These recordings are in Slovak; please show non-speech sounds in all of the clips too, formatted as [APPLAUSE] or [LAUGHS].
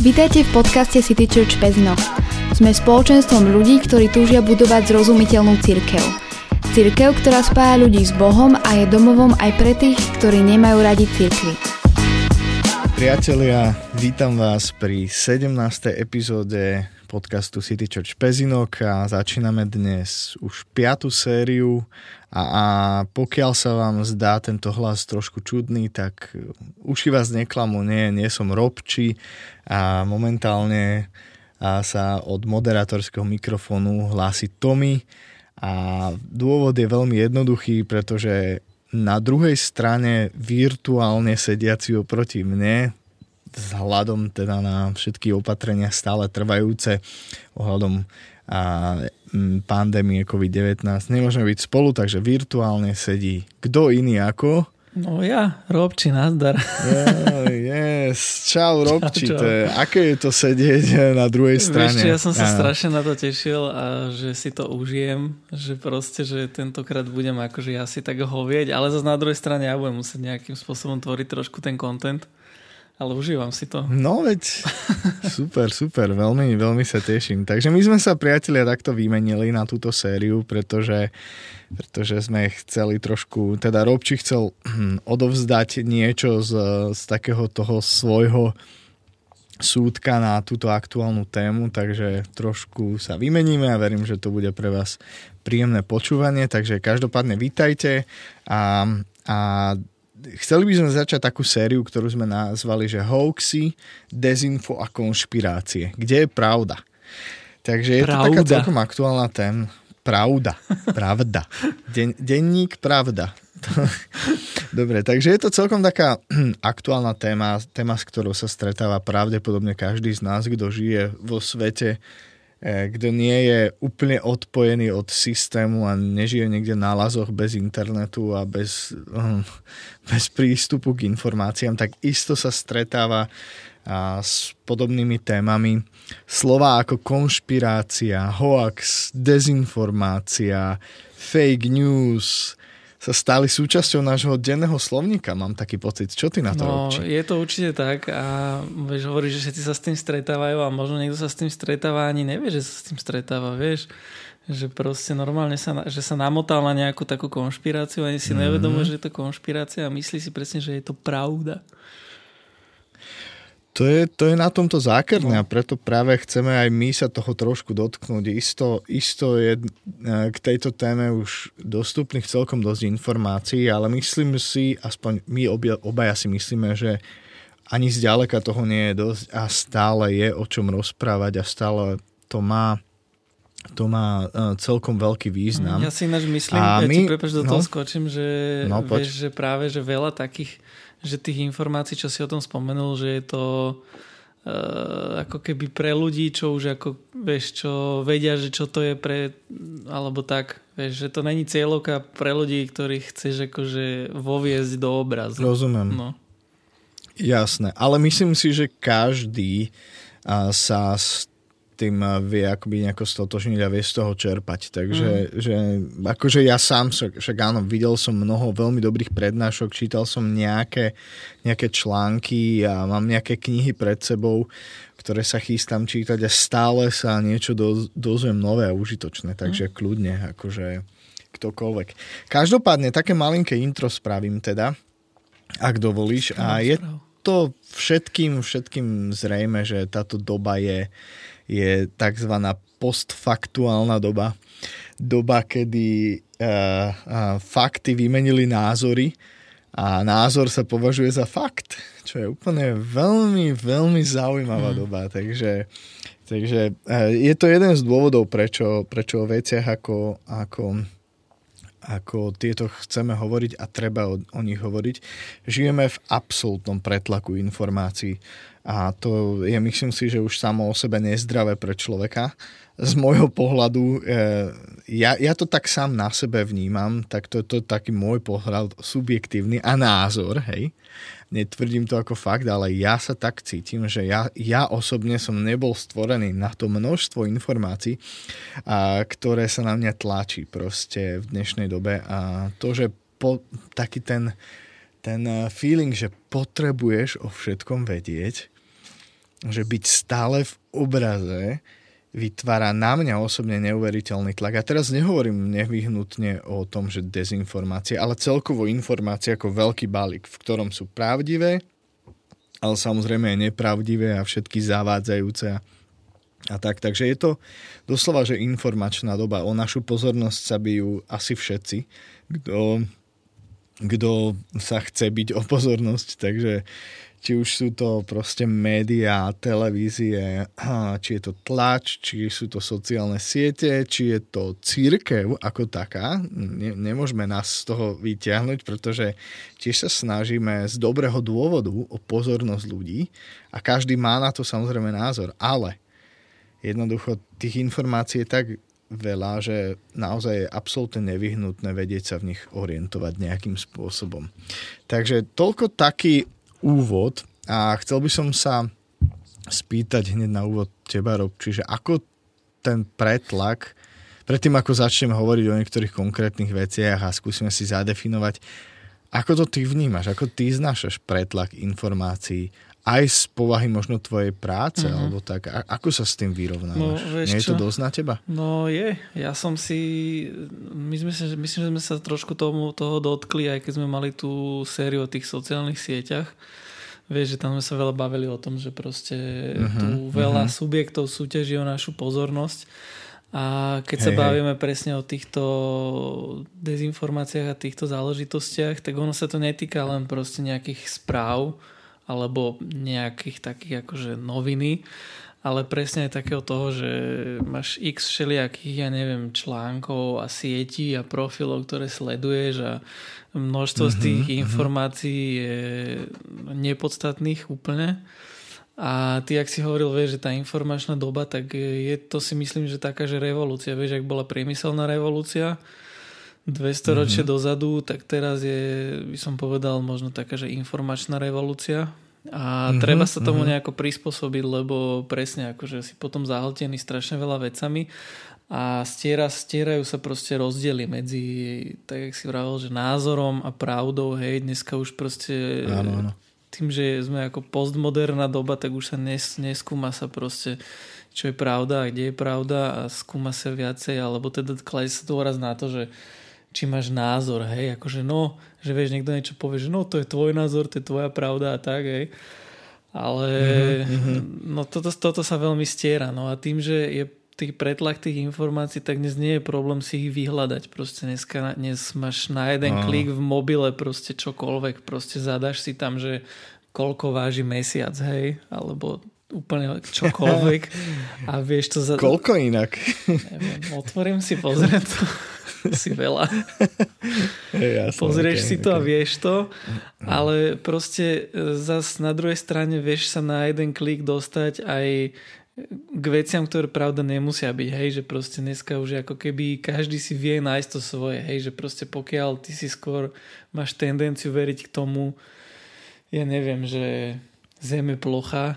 Vítajte v podcaste City Church Pezno. Sme spoločenstvom ľudí, ktorí túžia budovať zrozumiteľnú církev. Církev, ktorá spája ľudí s Bohom a je domovom aj pre tých, ktorí nemajú radi církvy. Priatelia, vítam vás pri 17. epizóde podcastu City Church Pezinok a začíname dnes už piatu sériu a, a pokiaľ sa vám zdá tento hlas trošku čudný, tak uši vás neklamú, nie, nie som robči a momentálne a sa od moderátorského mikrofónu hlási Tommy. A dôvod je veľmi jednoduchý, pretože na druhej strane virtuálne sediaci oproti mne vzhľadom teda na všetky opatrenia stále trvajúce ohľadom pandémie COVID-19 nemôžeme byť spolu, takže virtuálne sedí kto iný ako? No ja, Robči, nazdar. Yeah, yes, čau Robči, čau, čau. To je, aké je to sedieť na druhej strane? Vieš, ja som sa ja. strašne na to tešil a že si to užijem, že proste, že tentokrát budem akože ja si tak hovieť, ale zase na druhej strane ja budem musieť nejakým spôsobom tvoriť trošku ten content ale užívam si to. No veď, [LAUGHS] super, super, veľmi, veľmi sa teším. Takže my sme sa priatelia takto vymenili na túto sériu, pretože, pretože sme chceli trošku, teda Robči chcel hm, odovzdať niečo z, z takého toho svojho súdka na túto aktuálnu tému, takže trošku sa vymeníme a verím, že to bude pre vás príjemné počúvanie, takže každopádne vítajte a, a chceli by sme začať takú sériu, ktorú sme nazvali, že hoaxy, dezinfo a konšpirácie. Kde je pravda? Takže je pravda. to taká celkom aktuálna téma. Pravda. Pravda. Den, denník pravda. [LAUGHS] Dobre, takže je to celkom taká [CLEARS THROAT] aktuálna téma, téma, s ktorou sa stretáva pravdepodobne každý z nás, kto žije vo svete, kto nie je úplne odpojený od systému a nežije niekde na lazoch bez internetu a bez, hm, bez prístupu k informáciám, tak isto sa stretáva s podobnými témami. Slova ako konšpirácia, hoax, dezinformácia, fake news, sa stali súčasťou nášho denného slovníka, mám taký pocit. Čo ty na to no, robíš? je to určite tak a vieš, hovoríš, že všetci sa s tým stretávajú a možno niekto sa s tým stretáva ani nevie, že sa s tým stretáva, vieš že proste normálne sa, že sa namotal na nejakú takú konšpiráciu ani si mm-hmm. nevedomuje, že je to konšpirácia a myslí si presne, že je to pravda. To je, to je na tomto zákerné a preto práve chceme aj my sa toho trošku dotknúť. Isto, isto je e, k tejto téme už dostupných celkom dosť informácií, ale myslím si, aspoň my obja, obaja si myslíme, že ani zďaleka toho nie je dosť a stále je o čom rozprávať a stále to má to má e, celkom veľký význam. Ja si ináč myslím, a ja my, ti prepáč do toho no, skočím, že, no, vieš, že práve, že veľa takých že tých informácií, čo si o tom spomenul, že je to uh, ako keby pre ľudí, čo už ako, vieš, čo vedia, že čo to je pre, alebo tak, vieš, že to není cieľovka pre ľudí, ktorých chceš akože voviezť do obrazu. Rozumiem. No. Jasné, ale myslím si, že každý sa z tým vie akoby nejako stotožniť a vie z toho čerpať. Takže mm. že, akože ja sám, však, však áno, videl som mnoho veľmi dobrých prednášok, čítal som nejaké, nejaké články a mám nejaké knihy pred sebou, ktoré sa chystám čítať a stále sa niečo do, dozviem nové a užitočné, takže mm. kľudne, akože ktokoľvek. Každopádne také malinké intro spravím teda, ak dovolíš. A je to všetkým, všetkým zrejme, že táto doba je je tzv. postfaktuálna doba. Doba, kedy uh, uh, fakty vymenili názory a názor sa považuje za fakt, čo je úplne veľmi, veľmi zaujímavá mm. doba. Takže, takže uh, je to jeden z dôvodov, prečo, prečo o veciach ako, ako ako tieto chceme hovoriť a treba o, o nich hovoriť. Žijeme v absolútnom pretlaku informácií a to je, myslím si, že už samo o sebe nezdravé pre človeka. Z môjho pohľadu, e, ja, ja to tak sám na sebe vnímam, tak to, to taký môj pohľad subjektívny a názor, hej. Netvrdím to ako fakt, ale ja sa tak cítim, že ja, ja osobne som nebol stvorený na to množstvo informácií, a, ktoré sa na mňa tlačí proste v dnešnej dobe a to, že po, taký ten ten feeling, že potrebuješ o všetkom vedieť, že byť stále v obraze vytvára na mňa osobne neuveriteľný tlak. A teraz nehovorím nevyhnutne o tom, že dezinformácie, ale celkovo informácie ako veľký balík, v ktorom sú pravdivé, ale samozrejme aj nepravdivé a všetky zavádzajúce a, a tak. Takže je to doslova, že informačná doba. O našu pozornosť sa bijú asi všetci, kto, kto sa chce byť o pozornosť. Takže či už sú to proste médiá, televízie, či je to tlač, či sú to sociálne siete, či je to církev ako taká. Ne, nemôžeme nás z toho vyťahnuť, pretože tiež sa snažíme z dobrého dôvodu o pozornosť ľudí a každý má na to samozrejme názor, ale jednoducho tých informácií je tak veľa, že naozaj je absolútne nevyhnutné vedieť sa v nich orientovať nejakým spôsobom. Takže toľko taký úvod. A chcel by som sa spýtať hneď na úvod teba, Rob, čiže ako ten pretlak, predtým ako začneme hovoriť o niektorých konkrétnych veciach a skúsime si zadefinovať, ako to ty vnímaš, ako ty znášaš pretlak informácií, aj z povahy možno tvojej práce, mm-hmm. alebo tak. A, ako sa s tým vyrovnávaš? No, Nie je čo? to dosť na teba? No je. Ja som si... My sme myslím, že sme sa trošku tomu, toho dotkli, aj keď sme mali tú sériu o tých sociálnych sieťach. Vieš, že tam sme sa veľa bavili o tom, že proste uh-huh, tu veľa uh-huh. subjektov súťaží o našu pozornosť. A keď hej, sa bavíme hej. presne o týchto dezinformáciách a týchto záležitostiach, tak ono sa to netýka len proste nejakých správ, alebo nejakých takých akože noviny, ale presne aj takého toho, že máš x všelijakých, ja neviem, článkov a sietí a profilov, ktoré sleduješ a množstvo mm-hmm, z tých mm-hmm. informácií je nepodstatných úplne. A ty, ak si hovoril, vieš, že tá informačná doba, tak je to si myslím, že taká, že revolúcia, vieš, ak bola priemyselná revolúcia, 200 ročie mm-hmm. dozadu, tak teraz je, by som povedal, možno taká, že informačná revolúcia. A mm-hmm, treba sa tomu mm-hmm. nejako prispôsobiť, lebo presne akože si potom zahltený strašne veľa vecami a stiera, stierajú sa proste rozdiely medzi, tak jak si vravel, že názorom a pravdou, hej, dneska už proste áno, áno. tým, že sme ako postmoderná doba, tak už sa nes, neskúma sa proste čo je pravda a kde je pravda a skúma sa viacej, alebo teda kladie sa dôraz na to, že či máš názor, hej, akože no, že vieš, niekto niečo povie, že no, to je tvoj názor, to je tvoja pravda a tak, hej. Ale mm-hmm. no toto, toto sa veľmi stiera, no a tým, že je tých pretlak tých informácií, tak dnes nie je problém si ich vyhľadať. Proste dneska, dnes máš na jeden no. klik v mobile proste čokoľvek, proste zadaš si tam, že koľko váži mesiac, hej, alebo úplne čokoľvek a vieš to za... Koľko inak? Neviem, otvorím si, pozriem to. [LAUGHS] si veľa. Jasné, Pozrieš okay, si to okay. a vieš to, ale proste e, zas na druhej strane vieš sa na jeden klik dostať aj k veciam, ktoré pravda nemusia byť, hej, že proste dneska už ako keby každý si vie nájsť to svoje, hej, že proste pokiaľ ty si skôr máš tendenciu veriť k tomu, ja neviem, že Zem je plocha,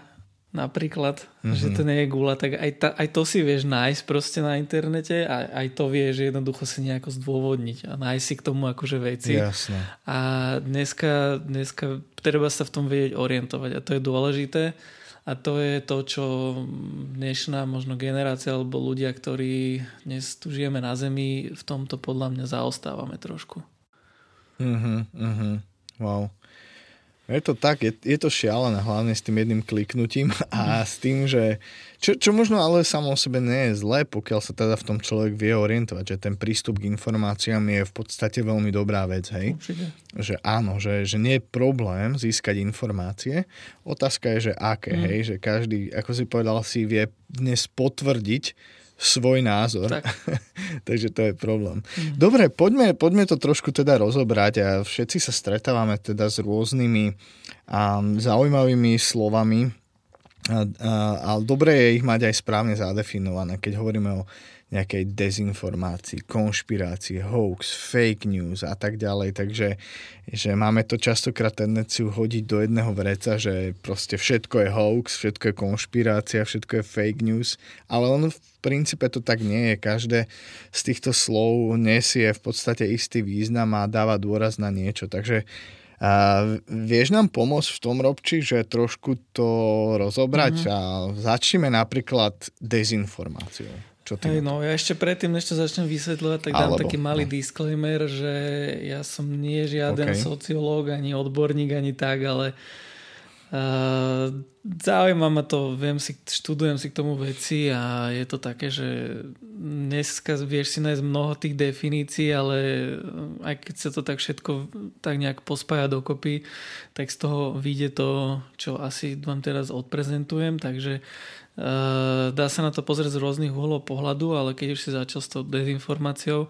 napríklad, mm-hmm. že to nie je gula, tak aj, ta, aj to si vieš nájsť proste na internete a aj to vieš jednoducho si nejako zdôvodniť a nájsť si k tomu akože veci. Jasne. A dneska, dneska treba sa v tom vedieť orientovať a to je dôležité a to je to, čo dnešná možno generácia alebo ľudia, ktorí dnes tu žijeme na Zemi, v tomto podľa mňa zaostávame trošku. Mhm, mhm. Wow. Je to tak, je, je to šialené, hlavne s tým jedným kliknutím a s tým, že čo, čo možno ale samo o sebe nie je zlé, pokiaľ sa teda v tom človek vie orientovať, že ten prístup k informáciám je v podstate veľmi dobrá vec, hej? Určite. Že áno, že, že nie je problém získať informácie. Otázka je, že aké, mm. hej? Že každý, ako si povedal, si vie dnes potvrdiť, svoj názor. Tak. [LAUGHS] Takže to je problém. Mm. Dobre, poďme, poďme to trošku teda rozobrať a všetci sa stretávame teda s rôznymi um, zaujímavými slovami, ale dobre je ich mať aj správne zadefinované. Keď hovoríme o nejakej dezinformácii, konšpirácii, hoax, fake news a tak ďalej. Takže že máme to častokrát tendenciu hodiť do jedného vreca, že proste všetko je hoax, všetko je konšpirácia, všetko je fake news, ale on v princípe to tak nie je. Každé z týchto slov nesie v podstate istý význam a dáva dôraz na niečo. Takže A vieš nám pomôcť v tom, Robči, že trošku to rozobrať mm-hmm. a začneme napríklad dezinformáciou. Čo ty Hej, no, ja ešte predtým, než to začnem vysvetľovať, tak dám Alebo, taký malý no. disclaimer, že ja som nie žiaden okay. sociológ, ani odborník, ani tak, ale uh, zaujíma ma to, viem si, študujem si k tomu veci a je to také, že dneska vieš si nájsť mnoho tých definícií, ale aj keď sa to tak všetko tak nejak pospája dokopy, tak z toho vyjde to, čo asi vám teraz odprezentujem, takže dá sa na to pozrieť z rôznych uhlov pohľadu, ale keď už si začal s tou dezinformáciou,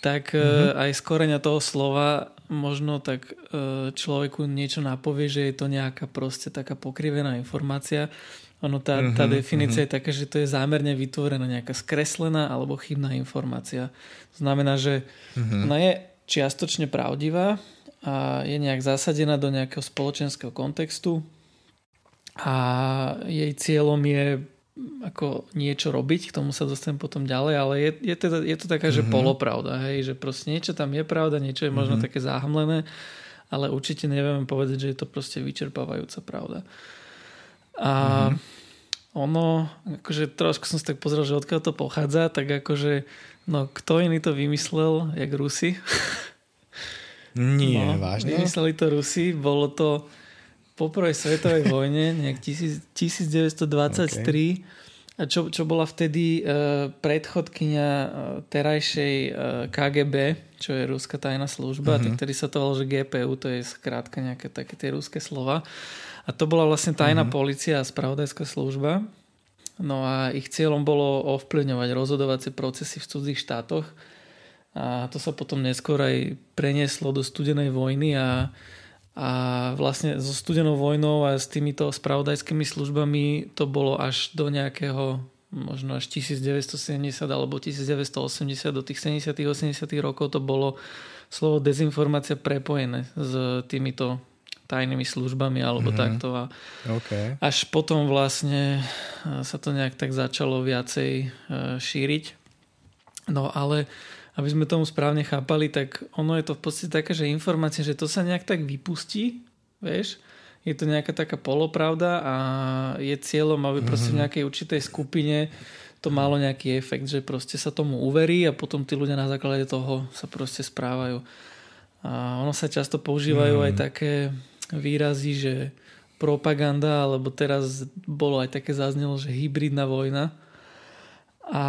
tak mm-hmm. aj z koreňa toho slova možno tak uh, človeku niečo napovie, že je to nejaká proste taká pokrivená informácia. Ono tá, mm-hmm, tá mhm, definícia mm-hmm. je taká, že to je zámerne vytvorená nejaká skreslená alebo chybná informácia. To znamená, že mm-hmm. ona je čiastočne pravdivá a je nejak zasadená do nejakého spoločenského kontextu, a jej cieľom je ako niečo robiť, k tomu sa dostanem potom ďalej, ale je, je, teda, je to taká, že mm-hmm. polopravda, hej, že proste niečo tam je pravda, niečo je možno mm-hmm. také záhmlené, ale určite nevieme povedať, že je to proste vyčerpávajúca pravda. A mm-hmm. ono, akože trošku som si tak pozrel, že odkiaľ to pochádza, tak akože, no kto iný to vymyslel, jak Rusi? Nie, no, vážne? Vymysleli to Rusi, bolo to po prvej svetovej vojne, nejak 1923, okay. a čo, čo bola vtedy uh, predchodkynia uh, terajšej uh, KGB, čo je Ruská tajná služba, uh-huh. tak vtedy sa to volalo, že GPU, to je skrátka nejaké také tie ruské slova. A to bola vlastne tajná uh-huh. policia a spravodajská služba. No a ich cieľom bolo ovplyvňovať rozhodovacie procesy v cudzích štátoch. A to sa potom neskôr aj prenieslo do studenej vojny a a vlastne so studenou vojnou a s týmito spravodajskými službami to bolo až do nejakého možno až 1970 alebo 1980 do tých 70 80 rokov to bolo slovo dezinformácia prepojené s týmito tajnými službami alebo mm-hmm. takto a okay. až potom vlastne e, sa to nejak tak začalo viacej e, šíriť no ale aby sme tomu správne chápali, tak ono je to v podstate také, že informácia, že to sa nejak tak vypustí, vieš, je to nejaká taká polopravda a je cieľom, aby proste v mhm. nejakej určitej skupine to malo nejaký efekt, že proste sa tomu uverí a potom tí ľudia na základe toho sa proste správajú. A ono sa často používajú mm. aj také výrazy, že propaganda, alebo teraz bolo aj také zaznelo, že hybridná vojna. A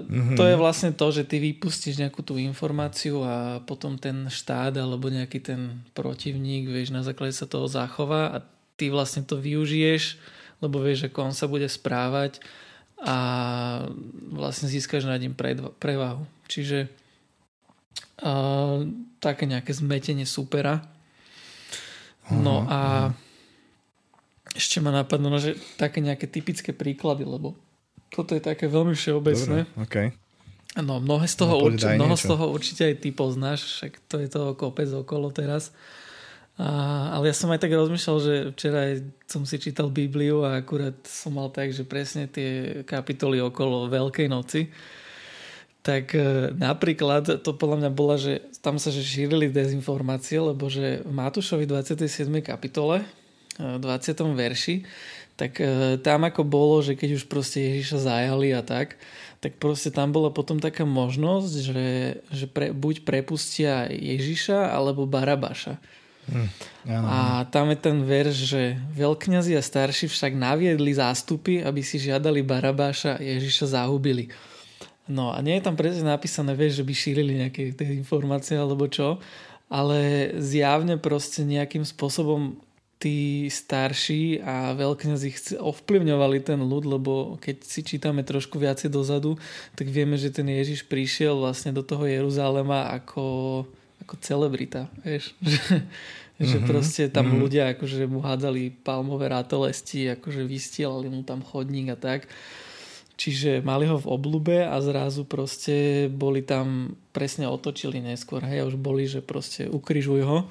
mm-hmm. to je vlastne to, že ty vypustíš nejakú tú informáciu a potom ten štát alebo nejaký ten protivník, vieš, na základe sa toho zachová a ty vlastne to využiješ, lebo vieš, ako on sa bude správať a vlastne získaš nad ním prevahu. Čiže uh, také nejaké zmetenie supera. No a ešte ma napadlo, no, že také nejaké typické príklady, lebo toto je také veľmi všeobecné. Dobre, okay. No, mnohé z toho, no, urči- mnoho z toho určite aj ty poznáš, však to je toho kopec okolo teraz. A, ale ja som aj tak rozmýšľal, že včera som si čítal Bibliu a akurát som mal tak, že presne tie kapitoly okolo Veľkej noci. Tak e, napríklad to podľa mňa bola, že tam sa že šírili dezinformácie, lebo že v Matúšovi 27. kapitole, e, 20. verši, tak e, tam ako bolo, že keď už proste Ježiša zajali a tak, tak proste tam bola potom taká možnosť, že, že pre, buď prepustia Ježiša alebo Barabaša. Hm, a tam je ten verš, že veľkňazi a starší však naviedli zástupy, aby si žiadali Barabáša a Ježiša zahubili. No a nie je tam presne napísané, vieš, že by šírili nejaké tie informácie alebo čo, ale zjavne proste nejakým spôsobom tí starší a veľkňazi ovplyvňovali ten ľud, lebo keď si čítame trošku viacej dozadu, tak vieme, že ten Ježiš prišiel vlastne do toho Jeruzalema ako, ako celebrita. Vieš? [LAUGHS] Že, mm-hmm. že proste tam mm-hmm. ľudia akože mu hádzali palmové rátolesti, akože vystielali mu tam chodník a tak. Čiže mali ho v oblúbe a zrazu proste boli tam, presne otočili neskôr, hej, už boli, že proste ukrižuj ho.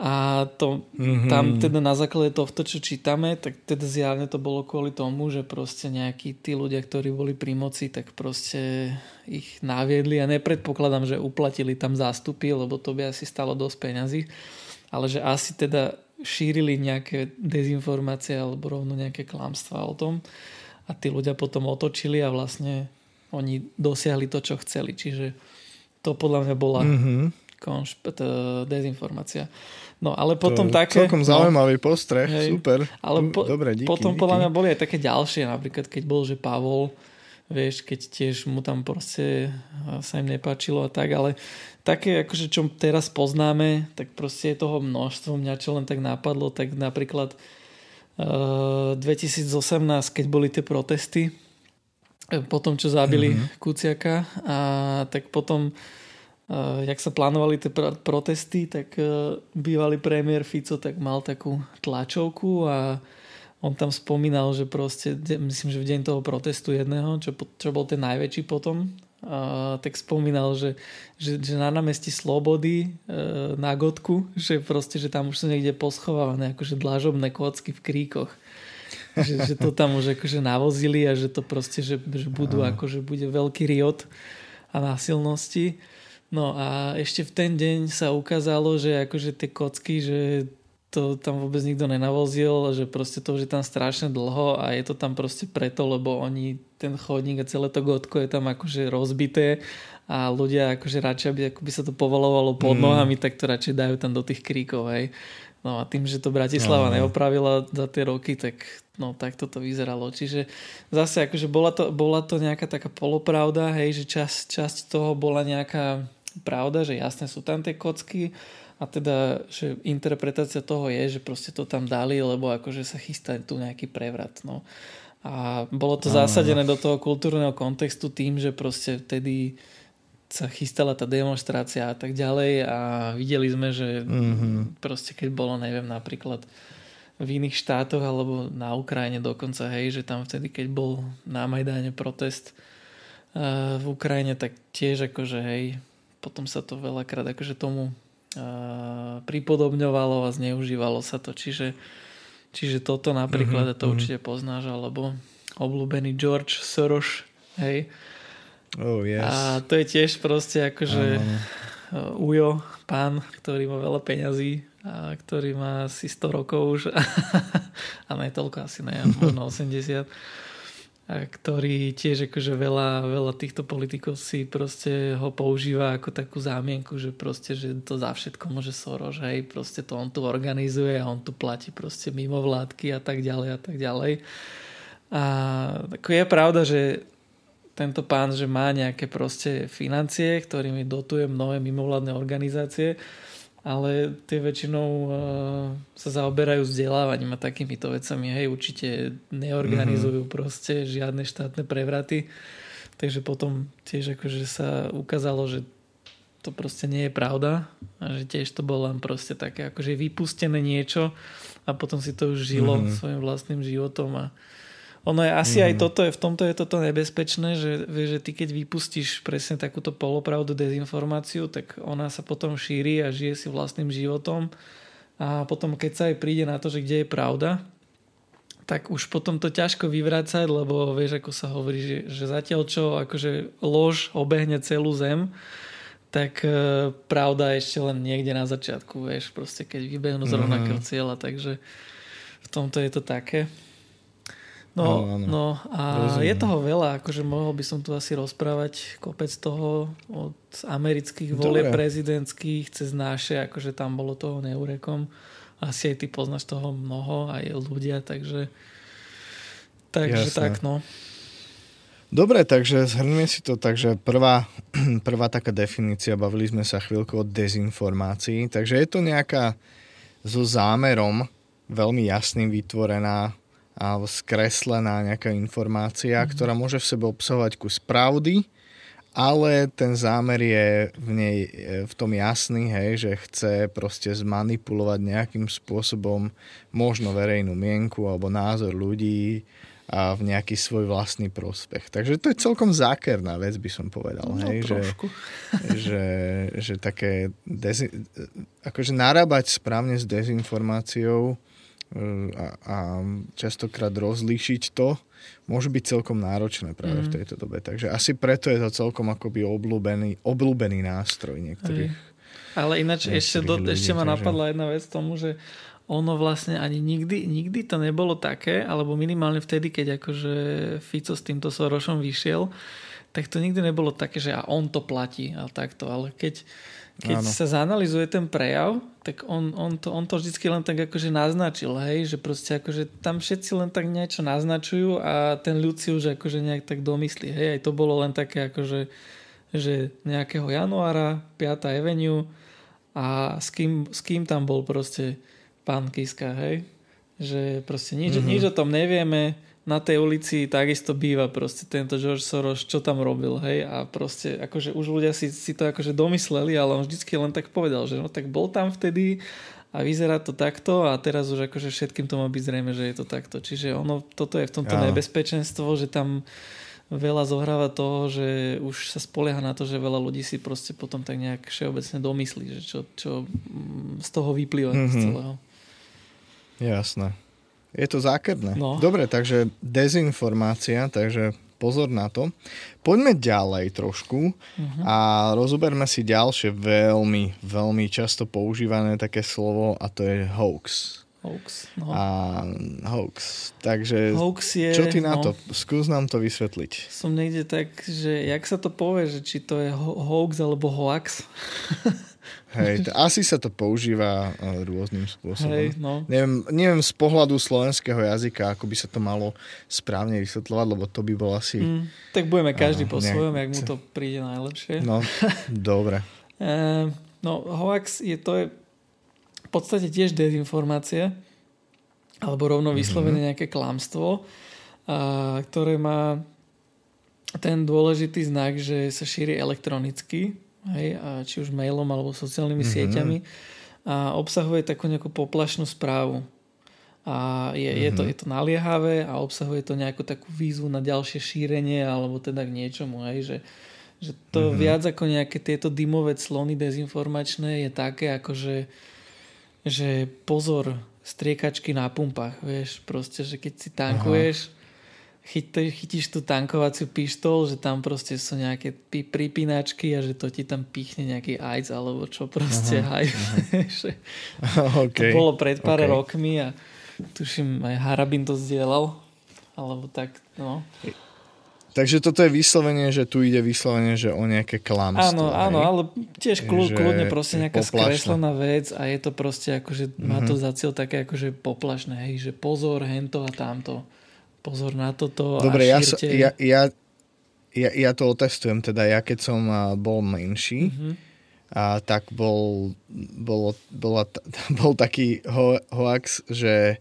A to, mm-hmm. tam teda na základe tohto, čo čítame, tak teda zjavne to bolo kvôli tomu, že proste nejakí tí ľudia, ktorí boli pri moci, tak proste ich naviedli a nepredpokladám, že uplatili tam zástupy, lebo to by asi stalo dosť peňazí. ale že asi teda šírili nejaké dezinformácie alebo rovno nejaké klamstvá o tom a tí ľudia potom otočili a vlastne oni dosiahli to, čo chceli. Čiže to podľa mňa bola mm-hmm. konšp- dezinformácia. No ale potom to také... Celkom zaujímavý no, postreh, hej, super. Ale po, Dobre, díky, potom díky. podľa mňa boli aj také ďalšie, napríklad keď bol, že Pavol vieš, keď tiež mu tam proste sa im nepáčilo a tak, ale také akože čo teraz poznáme, tak proste je toho množstvo, mňa čo len tak napadlo, tak napríklad uh, 2018, keď boli tie protesty, e, po tom, čo zabili mm-hmm. Kuciaka, a tak potom jak sa plánovali tie pr- protesty, tak uh, bývalý premiér Fico tak mal takú tlačovku a on tam spomínal, že proste, myslím, že v deň toho protestu jedného, čo, čo bol ten najväčší potom, uh, tak spomínal, že, že, že na námestí Slobody uh, na Gotku, že proste, že tam už sú niekde poschovávané akože dlažobné kocky v kríkoch. že, že to tam už akože navozili a že to proste, že, že budú akože bude veľký riot a násilnosti. No a ešte v ten deň sa ukázalo, že akože tie kocky, že to tam vôbec nikto nenavozil, že proste to už je tam strašne dlho a je to tam proste preto, lebo oni ten chodník a celé to gotko je tam akože rozbité a ľudia akože radšej, aby, ako by sa to povolovalo pod mm. nohami, tak to radšej dajú tam do tých kríkov, hej. No a tým, že to Bratislava no, neopravila za tie roky, tak no tak toto vyzeralo. Čiže zase akože bola to, bola to nejaká taká polopravda, hej, že časť, časť toho bola nejaká pravda, že jasne sú tam tie kocky, a teda, že interpretácia toho je, že proste to tam dali, lebo akože sa chystá tu nejaký prevrat. No. A bolo to no, zasadené no. do toho kultúrneho kontextu tým, že proste vtedy sa chystala tá demonstrácia a tak ďalej a videli sme, že mm-hmm. proste keď bolo, neviem, napríklad v iných štátoch alebo na Ukrajine dokonca, hej, že tam vtedy, keď bol na Majdáne protest uh, v Ukrajine, tak tiež akože, hej, potom sa to veľakrát akože tomu pripodobňovalo a zneužívalo sa to. Čiže, čiže toto napríklad, mm-hmm. to mhm. určite poznáš, alebo obľúbený George Soros, hej. Oh, yes. A to je tiež proste akože uh, Ujo, pán, ktorý má veľa peňazí a ktorý má asi 100 rokov už [LAUGHS] a ne toľko asi ne, možno 80 a ktorý tiež akože veľa, veľa týchto politikov si proste ho používa ako takú zámienku, že proste, že to za všetko môže Soros, hej, proste to on tu organizuje a on tu platí proste mimo vládky a tak ďalej a tak ďalej. A ako je pravda, že tento pán, že má nejaké proste financie, ktorými dotuje mnohé mimovládne organizácie, ale tie väčšinou uh, sa zaoberajú vzdelávaním a takýmito vecami. Hej, určite neorganizujú mm-hmm. proste žiadne štátne prevraty. Takže potom tiež akože sa ukázalo, že to proste nie je pravda a že tiež to bolo len proste také akože vypustené niečo a potom si to už žilo mm-hmm. svojim vlastným životom a ono je asi mm. aj mhm. toto, je, v tomto je toto nebezpečné, že, že ty keď vypustíš presne takúto polopravdu, dezinformáciu, tak ona sa potom šíri a žije si vlastným životom a potom keď sa aj príde na to, že kde je pravda, tak už potom to ťažko vyvrácať, lebo vieš, ako sa hovorí, že, že zatiaľ čo akože lož obehne celú zem, tak e, pravda je ešte len niekde na začiatku, vieš, proste keď vybehnú z rovnakého mm. cieľa, takže v tomto je to také. No, áno. no a Rozumiem. je toho veľa, akože mohol by som tu asi rozprávať kopec toho od amerických volie prezidentských cez naše, akože tam bolo toho neurekom. Asi aj ty poznáš toho mnoho, aj ľudia, takže takže Jasne. tak, no. Dobre, takže zhrníme si to. Takže prvá, [CLEARS THROAT] prvá taká definícia, bavili sme sa chvíľku o dezinformácii, takže je to nejaká so zámerom veľmi jasným vytvorená alebo skreslená nejaká informácia, mm-hmm. ktorá môže v sebe obsahovať kus pravdy, ale ten zámer je v nej e, v tom jasný, hej, že chce proste zmanipulovať nejakým spôsobom možno verejnú mienku alebo názor ľudí a v nejaký svoj vlastný prospech. Takže to je celkom zákerná vec, by som povedal. No, hej, že, [LAUGHS] že, že také dezi- akože narábať správne s dezinformáciou a, a častokrát rozlíšiť to môže byť celkom náročné práve mm. v tejto dobe. Takže asi preto je to celkom akoby obľúbený, obľúbený nástroj niektorých Aj. Ale ináč ešte, do, ľudí, ešte ma takže... napadla jedna vec tomu, že ono vlastne ani nikdy, nikdy to nebolo také, alebo minimálne vtedy, keď akože Fico s týmto Sorošom vyšiel, tak to nikdy nebolo také, že a on to platí a takto, ale keď, keď sa zanalizuje ten prejav, tak on, on, to, on to vždycky len tak akože naznačil, hej, že proste akože tam všetci len tak niečo naznačujú a ten ľud si už akože nejak tak domyslí, hej, aj to bolo len také akože že nejakého januára 5. Avenue a s kým, s kým tam bol proste pán Kiska, hej? Že proste nič, mm-hmm. nič o tom nevieme, na tej ulici takisto býva proste tento George Soros, čo tam robil, hej, a proste akože už ľudia si, si to akože domysleli, ale on vždycky len tak povedal, že no tak bol tam vtedy a vyzerá to takto a teraz už akože všetkým to má byť zrejme, že je to takto. Čiže ono, toto je v tomto ja. nebezpečenstvo, že tam veľa zohráva toho, že už sa spolieha na to, že veľa ľudí si proste potom tak nejak všeobecne domyslí, že čo, čo mm, z toho vyplýva mm-hmm. z mhm. celého. Jasné. Je to zákerné. No. Dobre, takže dezinformácia, takže pozor na to. Poďme ďalej trošku uh-huh. a rozoberme si ďalšie veľmi, veľmi často používané také slovo a to je hoax. Hoax. No. A hoax. Takže hoax je, čo ty na no, to? Skús nám to vysvetliť. Som niekde tak, že jak sa to povie, že či to je ho- hoax alebo hoax. [LAUGHS] Hej, to, asi sa to používa uh, rôznym spôsobom. Hej, no. neviem, neviem z pohľadu slovenského jazyka, ako by sa to malo správne vysvetľovať, lebo to by bolo asi... Mm, tak budeme každý uh, po svojom, jak mu to príde najlepšie. No, [LAUGHS] dobre. uh, no, hoax je to je v podstate tiež dezinformácia, alebo rovno vyslovene mm-hmm. nejaké klamstvo, uh, ktoré má ten dôležitý znak, že sa šíri elektronicky, hej, a či už mailom alebo sociálnymi mm-hmm. sieťami a obsahuje takú nejakú poplašnú správu. A je, mm-hmm. je, to, mhm. je to naliehavé a obsahuje to nejakú takú výzvu na ďalšie šírenie alebo teda k niečomu. Hej, že, že to mm-hmm. viac ako nejaké tieto dymové clony dezinformačné je také ako že, že pozor, striekačky na pumpách, vieš, proste, že keď si tankuješ, chyt, chytíš tú tankovaciu pištol, že tam proste sú nejaké pripínačky a že to ti tam pichne nejaký AIDS alebo čo proste aha, aha. [LAUGHS] okay, to bolo pred pár okay. rokmi a tuším aj Harabin to zdieľal alebo tak, no. Takže toto je vyslovenie, že tu ide vyslovenie, že o nejaké klamstvo. Áno, áno, ale tiež kľud, kľudne proste nejaká poplašné. skreslená vec a je to proste akože, má to mhm. za cieľ také akože poplašné, hej, že pozor, hento a tamto pozor na toto Dobre, a šírte. ja, ja, ja, ja to otestujem, teda ja keď som bol menší, mm-hmm. a tak bol, bol, bola, [LAUGHS] bol taký ho, hoax, že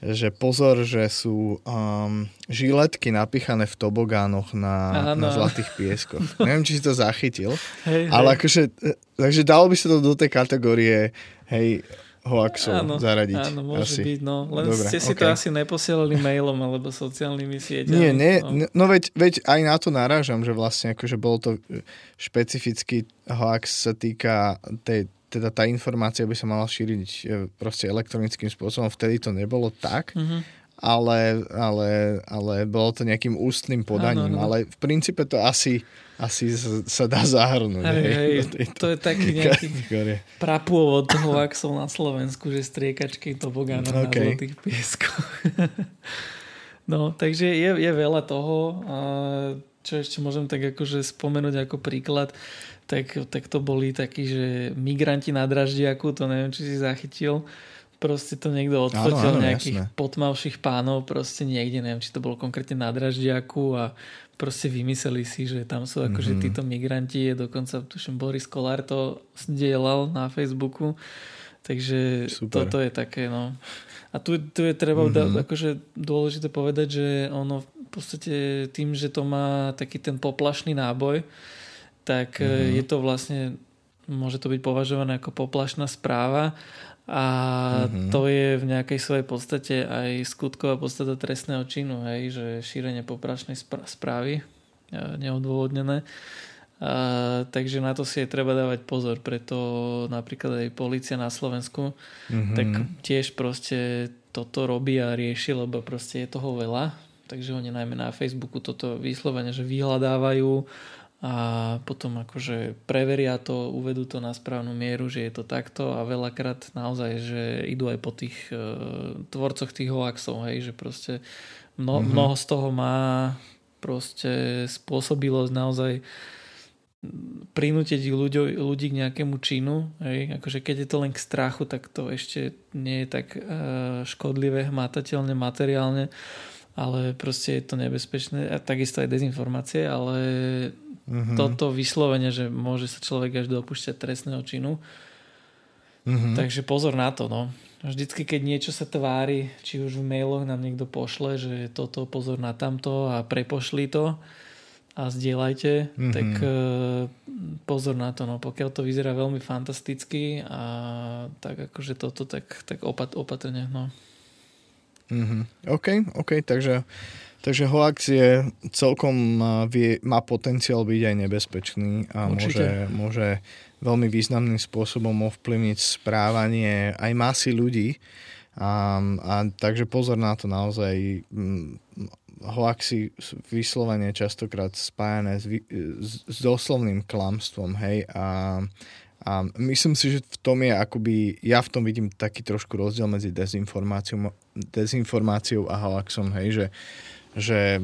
že pozor, že sú um, žiletky napichané v tobogánoch na, na zlatých pieskoch. [LAUGHS] Neviem, či si to zachytil, hej, ale hej. akože, e, takže dalo by sa to do tej kategórie, hej, hoaxov áno, zaradiť. Áno, môže asi. byť, no. Len Dobre, ste si okay. to asi neposielali mailom alebo sociálnymi sieťami. Nie, nie, no, no veď, veď aj na to narážam, že vlastne akože bol to špecifický hoax sa týka tej, teda tá informácia by sa mala šíriť e, proste elektronickým spôsobom. Vtedy to nebolo tak. Mm-hmm ale, ale, ale bolo to nejakým ústnym podaním. Ano. Ale v princípe to asi, asi sa dá zahrnúť. Hej, hej, to je taký nejaký prapôvod toho axov na Slovensku, že striekačky to okay. na zlatých pieskoch. [LAUGHS] no, takže je, je veľa toho. Čo ešte môžem tak akože spomenúť ako príklad, tak, tak to boli takí, že migranti na Draždiaku, to neviem, či si zachytil, proste to niekto odfotil nejakých jasné. potmavších pánov proste niekde, neviem, či to bolo konkrétne na Draždiaku a proste vymysleli si, že tam sú akože mm-hmm. títo migranti, je dokonca, tuším, Boris Kolár to zdieľal na Facebooku, takže Super. toto je také, no. A tu, tu je treba mm-hmm. da, akože dôležité povedať, že ono v podstate tým, že to má taký ten poplašný náboj, tak mm-hmm. je to vlastne môže to byť považované ako poplašná správa a mm-hmm. to je v nejakej svojej podstate aj skutková podstata trestného činu, hej, že šírenie poprašnej správy e, neodôvodnené. A, takže na to si je treba dávať pozor, preto napríklad aj policia na Slovensku mm-hmm. tak tiež proste toto robí a rieši, lebo proste je toho veľa, takže oni najmä na Facebooku toto vyslovene, že vyhľadávajú a potom akože preveria to, uvedú to na správnu mieru, že je to takto a veľakrát naozaj, že idú aj po tých uh, tvorcoch tých hoaxov, hej, že proste mno, mm-hmm. mnoho z toho má proste spôsobilosť naozaj prinútiť ľudí, ľudí k nejakému činu. Hej? Akože keď je to len k strachu, tak to ešte nie je tak uh, škodlivé hmatateľne, materiálne, ale proste je to nebezpečné. A takisto aj dezinformácie, ale Mm-hmm. Toto vyslovene, že môže sa človek až dopúšťať trestného činu. Mm-hmm. Takže pozor na to. No. Vždycky, keď niečo sa tvári, či už v mailoch nám niekto pošle, že toto pozor na tamto a prepošli to a zdieľajte, mm-hmm. tak uh, pozor na to. No. Pokiaľ to vyzerá veľmi fantasticky a tak akože toto, tak, tak opat, opatrne. No. Mm-hmm. OK, OK, takže Takže hoax je celkom vie, má potenciál byť aj nebezpečný a môže, môže veľmi významným spôsobom ovplyvniť správanie aj masy ľudí. A, a takže pozor na to naozaj. Hoaxy vyslovene častokrát spájané s, s, s doslovným klamstvom, hej, a, a myslím si, že v tom je akoby, ja v tom vidím taký trošku rozdiel medzi dezinformáciou, dezinformáciou a hoaxom, hej, že že,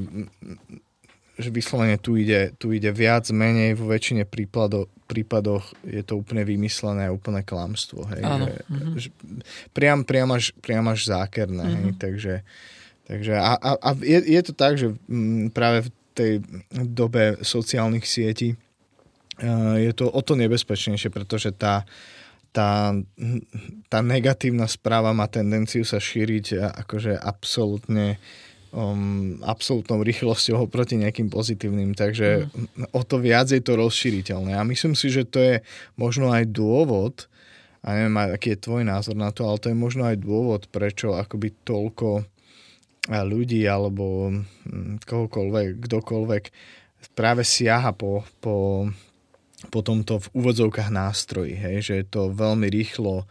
že vyslovene tu ide, tu ide viac, menej, vo väčšine prípado, prípadoch je to úplne vymyslené, úplne klamstvo. Hej, Áno. Že, mm-hmm. že, priam, priam, až, priam až zákerné. Mm-hmm. Hej, takže takže a, a, a je, je to tak, že m, práve v tej dobe sociálnych sietí uh, je to o to nebezpečnejšie, pretože tá tá, tá negatívna správa má tendenciu sa šíriť akože absolútne um, absolútnou rýchlosťou oproti nejakým pozitívnym, takže mm. o to viac je to rozšíriteľné. A myslím si, že to je možno aj dôvod, a neviem, aký je tvoj názor na to, ale to je možno aj dôvod, prečo akoby toľko ľudí alebo hm, kohokoľvek, kdokoľvek práve siaha po, po, po tomto v úvodzovkách nástroji, hej, že je to veľmi rýchlo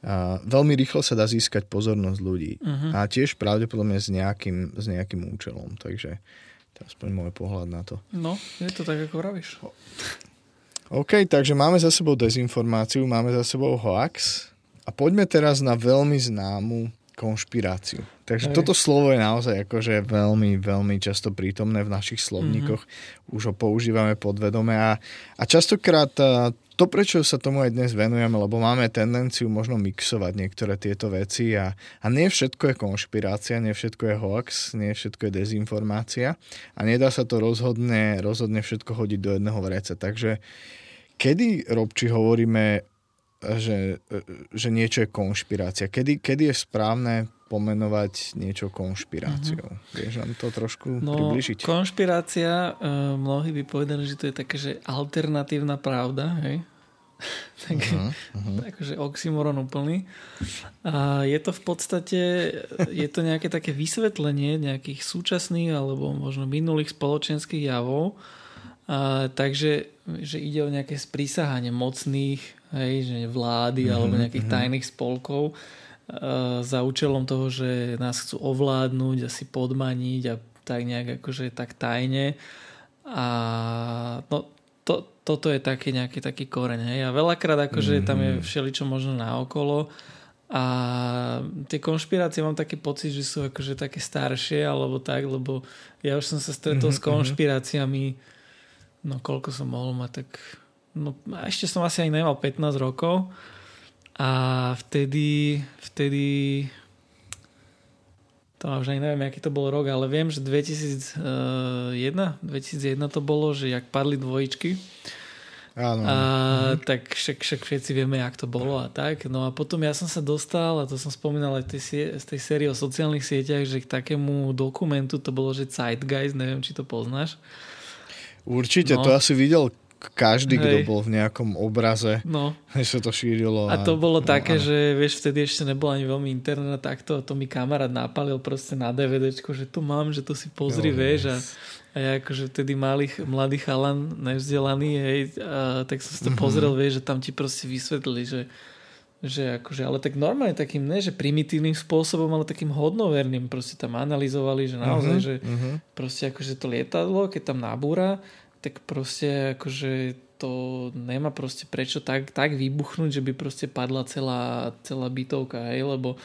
a veľmi rýchlo sa dá získať pozornosť ľudí. Uh-huh. A tiež pravdepodobne s nejakým, s nejakým účelom. Takže to je aspoň môj pohľad na to. No, je to tak, ako vravíš. OK, takže máme za sebou dezinformáciu, máme za sebou hoax a poďme teraz na veľmi známu konšpiráciu. Takže Hej. toto slovo je naozaj akože veľmi, veľmi často prítomné v našich slovníkoch. Mm-hmm. Už ho používame podvedome a, a častokrát to, prečo sa tomu aj dnes venujeme, lebo máme tendenciu možno mixovať niektoré tieto veci a, a nie všetko je konšpirácia, nie všetko je hoax, nie všetko je dezinformácia a nedá sa to rozhodne, rozhodne všetko hodiť do jedného vreca. Takže kedy, Robči, hovoríme, že, že niečo je konšpirácia? Kedy, kedy je správne pomenovať niečo konšpiráciou. Uh-huh. Vieš nám to trošku no, približiť? Konšpirácia, uh, mnohí by povedali, že to je také, že alternatívna pravda, hej? [LAUGHS] tak, uh-huh. akože oxymoron úplný. A je to v podstate, je to nejaké také vysvetlenie nejakých súčasných alebo možno minulých spoločenských javov. A, takže že ide o nejaké sprísahanie mocných, hej, že vlády uh-huh, alebo nejakých uh-huh. tajných spolkov za účelom toho, že nás chcú ovládnuť a si podmaniť a tak nejak akože tak tajne. A no, to, toto je taký nejaký taký koreň. Hej? A veľakrát akože mm-hmm. tam je mhm. všeličo možno naokolo a tie konšpirácie mám taký pocit, že sú akože také staršie alebo tak, lebo ja už som sa stretol mm-hmm. s mhm. konšpiráciami no koľko som mohol mať tak no ešte som asi ani nemal 15 rokov a vtedy vtedy to už ani neviem, aký to bol rok, ale viem, že 2001, 2001 to bolo, že jak padli dvojičky, Áno. A, mhm. tak však, však všetci vieme, jak to bolo a tak. No a potom ja som sa dostal, a to som spomínal aj z tej série o sociálnych sieťach, že k takému dokumentu to bolo, že Zeitgeist, neviem, či to poznáš. Určite, no. to asi videl každý, Hej. kto bol v nejakom obraze, no. [LAUGHS] sa to šírilo. A, a to bolo no, také, áno. že vieš, vtedy ešte nebolo ani veľmi internet takto, to mi kamarát napalil proste na DVDčko, že tu mám, že to si pozri, no, vieš, a, a ja akože vtedy malý, mladý chalan, nevzdelaný, hej, a, tak som si to mm-hmm. pozrel, vieš, že tam ti proste vysvetlili, že že akože, ale tak normálne takým, ne, že primitívnym spôsobom, ale takým hodnoverným, proste tam analyzovali, že naozaj, mm-hmm. že mm-hmm. proste akože to lietadlo, keď tam nabúra, tak proste akože to nemá proste prečo tak, tak vybuchnúť, že by proste padla celá, celá bytovka, hej, lebo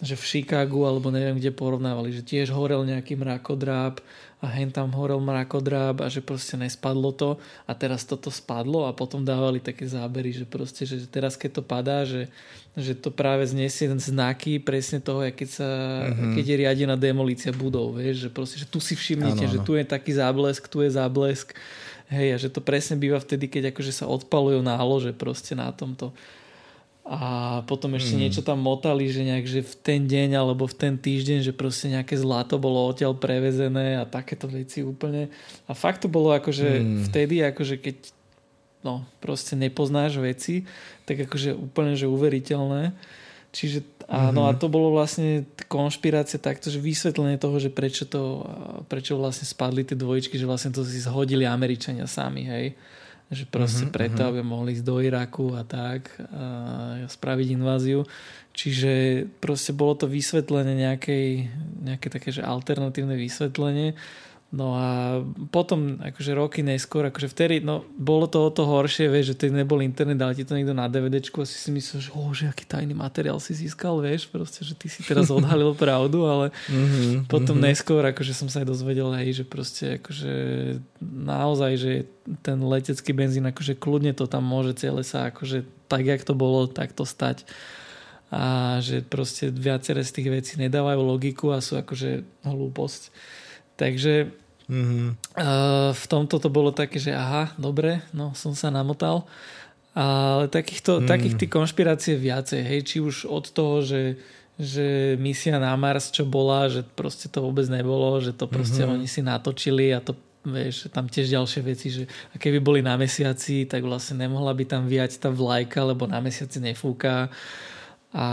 že v Chicagu alebo neviem kde porovnávali, že tiež horel nejaký mrakodráp a hen tam horel mrakodráp a že proste nespadlo to. A teraz toto spadlo a potom dávali také zábery, že proste, že teraz keď to padá, že, že to práve znesie znaky presne toho, keď, sa, mm-hmm. keď je riadená demolícia budov, vieš, že proste, že tu si všimnite, ano, že tu je taký záblesk, tu je záblesk. Hej, a že to presne býva vtedy, keď akože sa odpalujú nálože proste na tomto a potom ešte mm. niečo tam motali, že nejak, že v ten deň alebo v ten týždeň, že proste nejaké zlato bolo odtiaľ prevezené a takéto veci úplne. A fakt to bolo akože mm. vtedy, akože keď no, proste nepoznáš veci, tak akože úplne, že uveriteľné. Čiže áno, mm-hmm. a to bolo vlastne konšpirácia takto, že vysvetlenie toho, že prečo to, prečo vlastne spadli tie dvojičky, že vlastne to si zhodili Američania sami, hej že proste uh-huh, preto, uh-huh. aby mohli ísť do Iraku a tak a spraviť inváziu. Čiže proste bolo to vysvetlenie nejakej, nejaké také, že alternatívne vysvetlenie No a potom, akože roky neskôr, akože vtedy, no bolo to o to horšie, vieš, že tedy nebol internet, ale ti to niekto na DVDčku a si si myslel, že, oh, že aký tajný materiál si získal, vieš, proste, že ty si teraz [LAUGHS] odhalil pravdu, ale mm-hmm, potom mm-hmm. neskôr, akože som sa aj dozvedel, hej, že proste, akože naozaj, že ten letecký benzín, akože kľudne to tam môže celé sa, akože tak, jak to bolo, tak to stať a že proste viaceré z tých vecí nedávajú logiku a sú akože hlúposť. Takže mm-hmm. uh, v tomto to bolo také, že aha, dobre, no som sa namotal. Ale takýchto, mm. takých tých konšpirácií viacej, hej, či už od toho, že, že misia na Mars, čo bola, že proste to vôbec nebolo, že to proste mm-hmm. oni si natočili a to vieš, tam tiež ďalšie veci, že a keby boli na mesiaci, tak vlastne nemohla by tam viať tá vlajka, lebo na mesiaci nefúka a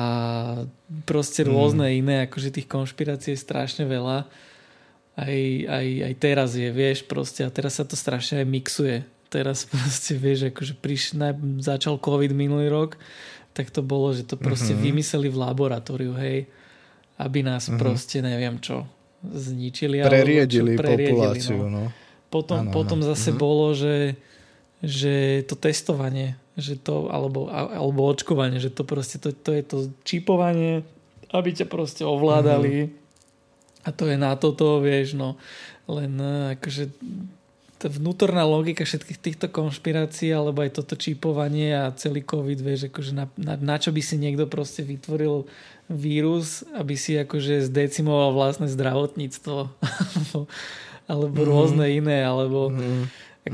proste mm. rôzne iné, akože tých konšpirácií je strašne veľa aj, aj, aj teraz je, vieš, proste a teraz sa to strašne aj mixuje. Teraz proste, vieš, akože priš, začal COVID minulý rok, tak to bolo, že to proste uh-huh. vymysleli v laboratóriu, hej, aby nás uh-huh. proste, neviem čo, zničili. Preriedili, čo, preriedili populáciu, no. no. Potom, ano, potom ano. zase uh-huh. bolo, že, že to testovanie, že to, alebo, alebo očkovanie, že to proste, to, to je to čipovanie, aby ťa proste ovládali uh-huh a to je na toto, vieš, no len e, akože tá vnútorná logika všetkých týchto konšpirácií alebo aj toto čipovanie a celý COVID, vieš, akože na, na, na čo by si niekto proste vytvoril vírus, aby si akože zdecimoval vlastné zdravotníctvo alebo, alebo mm. rôzne iné, alebo mm.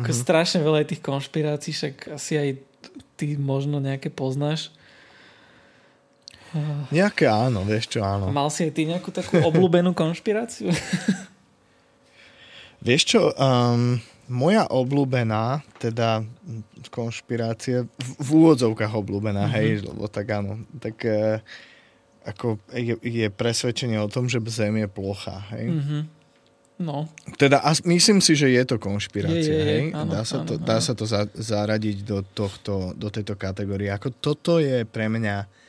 ako mm. strašne veľa tých konšpirácií, však asi aj ty možno nejaké poznáš. Nejaké áno, vieš čo, áno. Mal si aj ty nejakú takú obľúbenú konšpiráciu? [LAUGHS] vieš čo, um, moja obľúbená, teda konšpirácia, v, v úvodzovkách obľúbená, mm-hmm. hej, lebo tak áno, tak uh, ako je, je presvedčenie o tom, že Zem je plocha, hej. Mm-hmm. No. Teda a myslím si, že je to konšpirácia, je, je, je. hej? Áno, dá sa áno, to, áno. dá sa to za, zaradiť do, tohto, do tejto kategórie. Ako toto je pre mňa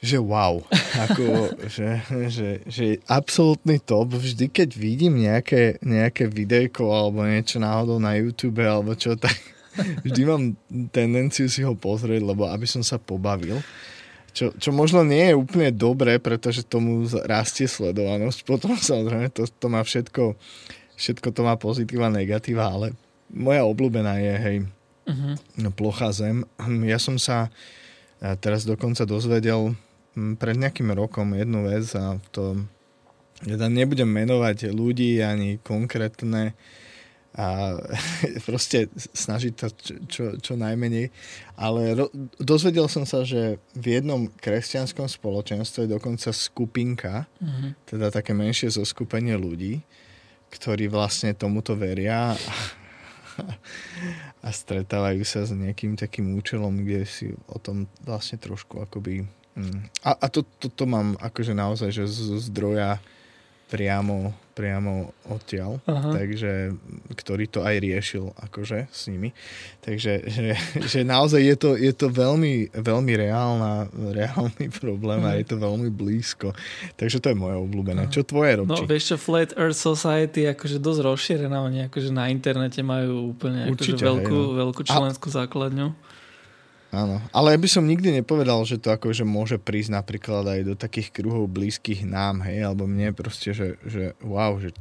že wow, ako, [LAUGHS] že, že, že absolútny top. Vždy, keď vidím nejaké, nejaké videjko alebo niečo náhodou na YouTube alebo čo, tak [LAUGHS] vždy mám tendenciu si ho pozrieť, lebo aby som sa pobavil. Čo, čo možno nie je úplne dobré, pretože tomu rastie sledovanosť. [LAUGHS] Potom samozrejme to, to má všetko, všetko to má pozitíva, negatíva, ale moja obľúbená je, hej, uh-huh. plocha zem. Ja som sa teraz dokonca dozvedel, pred nejakým rokom jednu vec a to ja tam nebudem menovať ľudí ani konkrétne a [LAUGHS] proste snažiť to čo, čo, čo najmenej. Ale ro, dozvedel som sa, že v jednom kresťanskom spoločenstve je dokonca skupinka, mm-hmm. teda také menšie zoskupenie ľudí, ktorí vlastne tomuto veria a, [LAUGHS] a stretávajú sa s nejakým takým účelom, kde si o tom vlastne trošku akoby. A, a to, to, to mám akože naozaj, že z zdroja priamo, priamo odtiaľ, Aha. takže ktorý to aj riešil akože s nimi. Takže že, že naozaj je to, je to veľmi, veľmi reálna, reálny problém a mhm. je to veľmi blízko. Takže to je moje obľúbené. Čo tvoje, Robči? No vieš čo, Flat Earth Society je akože dosť rozšírená. Oni akože na internete majú úplne akože veľkú, hej, no. veľkú členskú a... základňu. Áno, ale ja by som nikdy nepovedal, že to akože môže prísť napríklad aj do takých kruhov blízkych nám, hej, alebo mne proste, že, že wow, že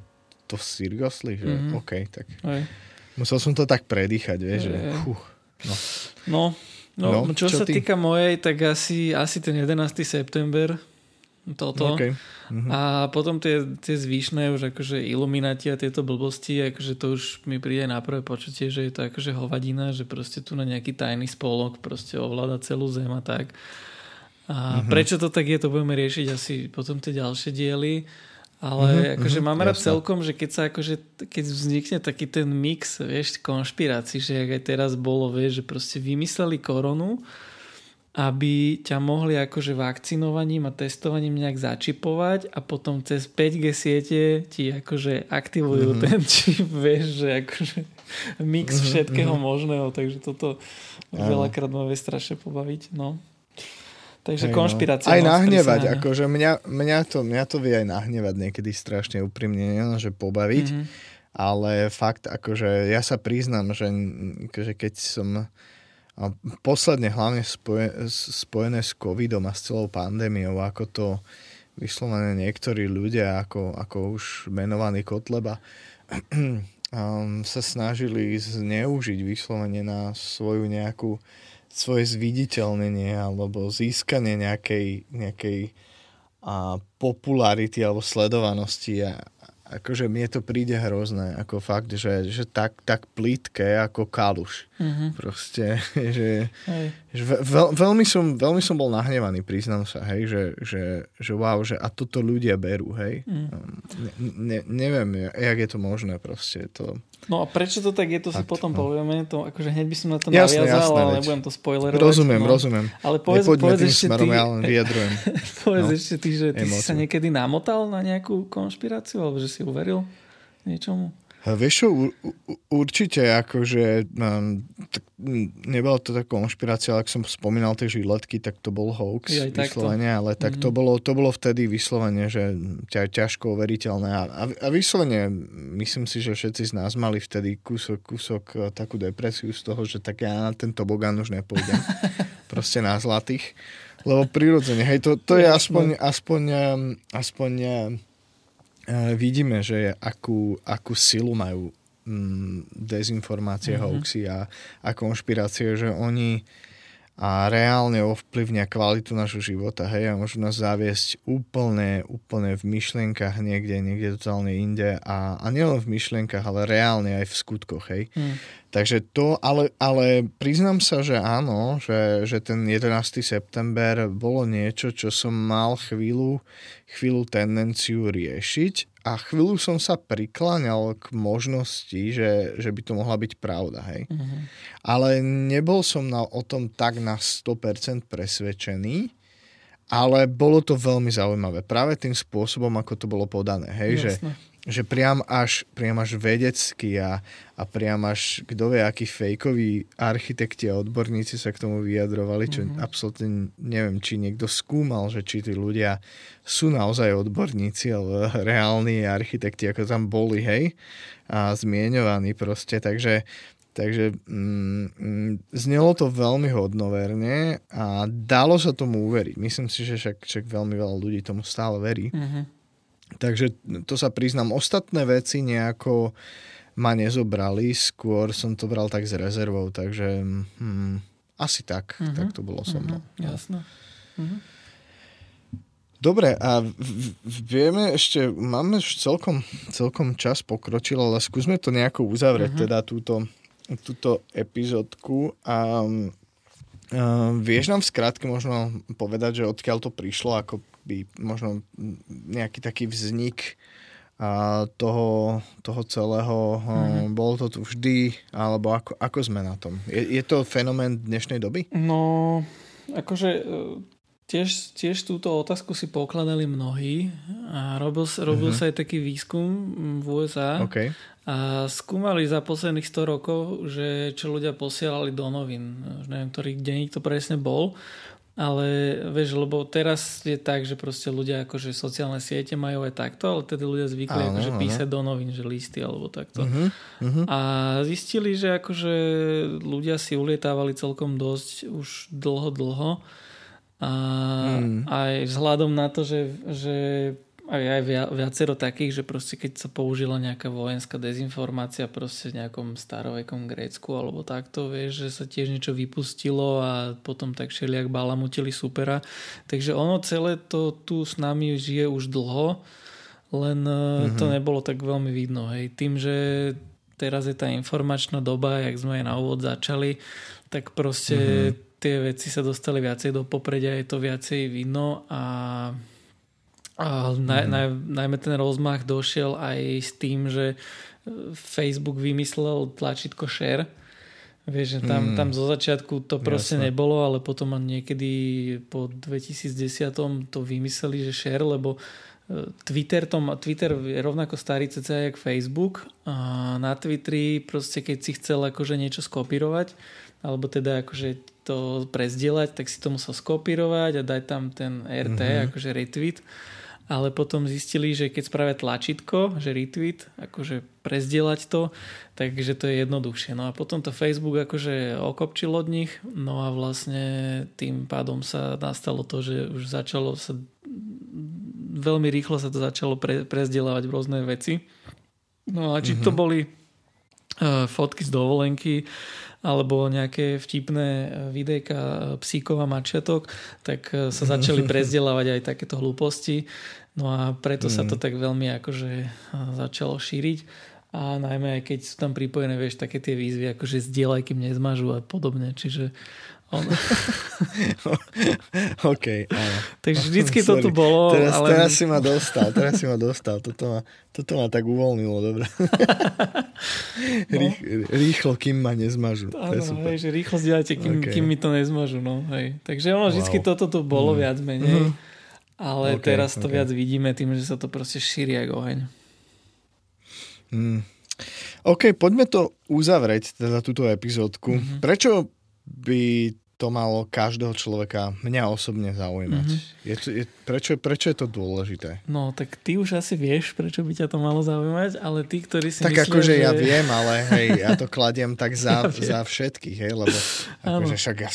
to Sirgosli, že mm-hmm. OK, tak aj. musel som to tak predýchať, vieš, že uh, no. no. No, no čo, čo sa ty? týka mojej, tak asi, asi ten 11. september, toto. Okay. Mm-hmm. A potom tie, tie zvyšné už akože iluminati a tieto blbosti, akože to už mi príde na prvé počutie, že je to akože hovadina, že proste tu na nejaký tajný spolok proste ovláda celú zem a tak. A mm-hmm. prečo to tak je, to budeme riešiť asi potom tie ďalšie diely. Ale mm-hmm, akože mm-hmm, mám rád celkom, že keď sa akože, keď vznikne taký ten mix, vieš, konšpirácií, že aj teraz bolo, vieš, že proste vymysleli koronu, aby ťa mohli akože vakcinovaním a testovaním nejak začipovať a potom cez 5G siete ti akože aktivujú mm-hmm. ten čip, [LAUGHS] vieš, že akože mix mm-hmm. všetkého mm-hmm. možného, takže toto Áno. veľakrát ma vie strašne pobaviť, no. Takže Hej, konšpirácia. No. Aj nahnevať, akože mňa, mňa, to, mňa to vie aj nahnevať niekedy strašne úprimne, že pobaviť, mm-hmm. ale fakt, akože ja sa priznám, že, že keď som a posledne hlavne spoje, spojené s covidom a s celou pandémiou, ako to vyslovené niektorí ľudia, ako, ako už menovaný Kotleba, [CLEARS THROAT] um, sa snažili zneužiť vyslovene na svoju nejakú svoje zviditeľnenie alebo získanie nejakej, nejakej a popularity alebo sledovanosti a, akože mne to príde hrozné, ako fakt, že, že tak, tak plítke ako kaluš. Mm-hmm. Proste, [LAUGHS] že, že veľ, veľmi, som, veľmi som bol nahnevaný, priznám sa, hej, že, že, že wow, že a toto ľudia berú, hej. Mm. Ne, ne, neviem, jak je to možné proste, to... No a prečo to tak je, to si potom no. povieme. To, akože hneď by som na to jasné, naviazal, jasné, ale nebudem to spoilerovať. Rozumiem, no. rozumiem. Ale povedz, povedz ešte smerom, ty, ja len vyjadrujem. [LAUGHS] povedz no. ešte ty, že ty si sa niekedy namotal na nejakú konšpiráciu, alebo že si uveril niečomu? Vieš čo, určite akože um, tak, nebola to taká konšpirácia, ale ak som spomínal tie žiletky, tak to bol hoax ja, vyslovene, ale tak mm-hmm. to, bolo, to bolo vtedy vyslovene, že ťa, ťažko overiteľné a, a, a vyslovene myslím si, že všetci z nás mali vtedy kúsok, kúsok e, takú depresiu z toho, že tak ja na ten tobogán už nepôjdem. [LAUGHS] Proste na zlatých. Lebo prirodzene, hej, to, to je aspoň, aspoň, aspoň, aspoň vidíme, že akú, akú silu majú mm, dezinformácie, mm-hmm. hoaxy a, a konšpirácie, že oni a reálne ovplyvnia kvalitu nášho života, hej, a môžu nás zaviesť úplne, úplne v myšlienkach niekde, niekde totálne inde a, a nielen v myšlienkach, ale reálne aj v skutkoch, hej. Mm. Takže to, ale, ale priznám sa, že áno, že, že ten 11. september bolo niečo, čo som mal chvíľu, chvíľu tendenciu riešiť a chvíľu som sa prikláňal k možnosti, že, že by to mohla byť pravda, hej. Mm-hmm. Ale nebol som na, o tom tak na 100% presvedčený, ale bolo to veľmi zaujímavé. Práve tým spôsobom, ako to bolo podané, hej, Jasne. že že priam až, priam až vedecky a, a priam až kto vie, akí fejkoví architekti a odborníci sa k tomu vyjadrovali, čo mm-hmm. absolútne neviem, či niekto skúmal, že či tí ľudia sú naozaj odborníci, alebo [LAUGHS] reálni architekti, ako tam boli, hej, a zmienovaní proste, takže Takže mm, mm, znelo to veľmi hodnoverne a dalo sa tomu uveriť. Myslím si, že však, však veľmi veľa ľudí tomu stále verí. Mm-hmm. Takže to sa priznám. Ostatné veci nejako ma nezobrali, skôr som to bral tak s rezervou, takže hm, asi tak, uh-huh. tak to bolo so mnou. Uh-huh. Jasné. Uh-huh. Dobre, a vieme ešte, máme už celkom, celkom čas pokročil, ale skúsme to nejako uzavrieť, uh-huh. teda túto, túto epizódku. A, a vieš nám v skratke možno povedať, že odkiaľ to prišlo, ako by možno nejaký taký vznik a toho, toho celého, mm-hmm. bolo to tu vždy, alebo ako, ako sme na tom? Je, je to fenomén dnešnej doby? No, akože e, Tiež, tiež túto otázku si pokladali mnohí a robil, robil uh-huh. sa aj taký výskum v USA okay. a skúmali za posledných 100 rokov, že čo ľudia posielali do novín. Už neviem, ktorý deň to presne bol, ale vieš, lebo teraz je tak, že proste ľudia akože sociálne siete majú aj takto, ale tedy ľudia zvykli áno, akože áno. písať do novín, že listy alebo takto. Uh-huh, uh-huh. A zistili, že akože ľudia si ulietávali celkom dosť už dlho, dlho. A mm. aj vzhľadom na to, že, že aj, aj viacero takých, že proste keď sa použila nejaká vojenská dezinformácia proste v nejakom starovekom Grécku alebo takto, vieš, že sa tiež niečo vypustilo a potom tak všelijak balamutili supera. Takže ono celé to tu s nami žije už dlho, len mm-hmm. to nebolo tak veľmi vidno. Hej. Tým, že teraz je tá informačná doba, jak sme aj na úvod začali, tak proste mm-hmm. tie veci sa dostali viacej do popredia, je to viacej vidno a a naj, mm. naj, najmä ten rozmach došiel aj s tým, že e, Facebook vymyslel tlačítko share. Vieš, že tam, mm. tam zo začiatku to proste Jasne. nebolo, ale potom niekedy po 2010 to vymysleli, že share, lebo e, Twitter, to, Twitter je rovnako starý cca jak Facebook a na Twitteri proste keď si chcel akože niečo skopírovať alebo teda akože to prezdieľať, tak si to musel skopírovať a dať tam ten RT, mm-hmm. akože retweet ale potom zistili, že keď spravia tlačítko, že retweet, akože prezdieľať to, takže to je jednoduchšie. No a potom to Facebook akože okopčil od nich, no a vlastne tým pádom sa nastalo to, že už začalo sa veľmi rýchlo sa to začalo pre, prezdieľavať v rôzne veci. No a či mm-hmm. to mhm. boli uh, fotky z dovolenky, alebo nejaké vtipné e, videjka e, psíkov a mačiatok, tak sa začali [LAUGHS] prezdelávať aj takéto hlúposti. No a preto mm. sa to mm. tak veľmi akože začalo šíriť a najmä aj keď sú tam pripojené, vieš, také tie výzvy, akože zdieľaj, kým nezmažu a podobne, čiže on... [LAUGHS] OK, áno. Takže vždycky to tu bolo. Teraz, ale... teraz si ma dostal, teraz si ma dostal. Toto ma, toto ma tak uvoľnilo, dobre. [LAUGHS] no. Rých, rýchlo, kým ma nezmažu. Áno, hej, že rýchlo zdieľajte, kým, okay. kým mi to nezmažu. No, hej. Takže ono, vždycky wow. toto tu bolo mm. viac menej. Mm. Ale okay, teraz to okay. viac vidíme tým, že sa to proste šíri ako oheň. Mm. OK, poďme to uzavrieť, teda túto epizódku. Mm-hmm. Prečo by to malo každého človeka, mňa osobne zaujímať? Mm-hmm. Je, je, prečo, prečo je to dôležité? No, tak ty už asi vieš, prečo by ťa to malo zaujímať, ale tí, ktorí si Tak myslia, akože že... ja viem, ale hej, [LAUGHS] ja to kladiem tak za, ja za všetkých, hej, lebo [LAUGHS] akože však ja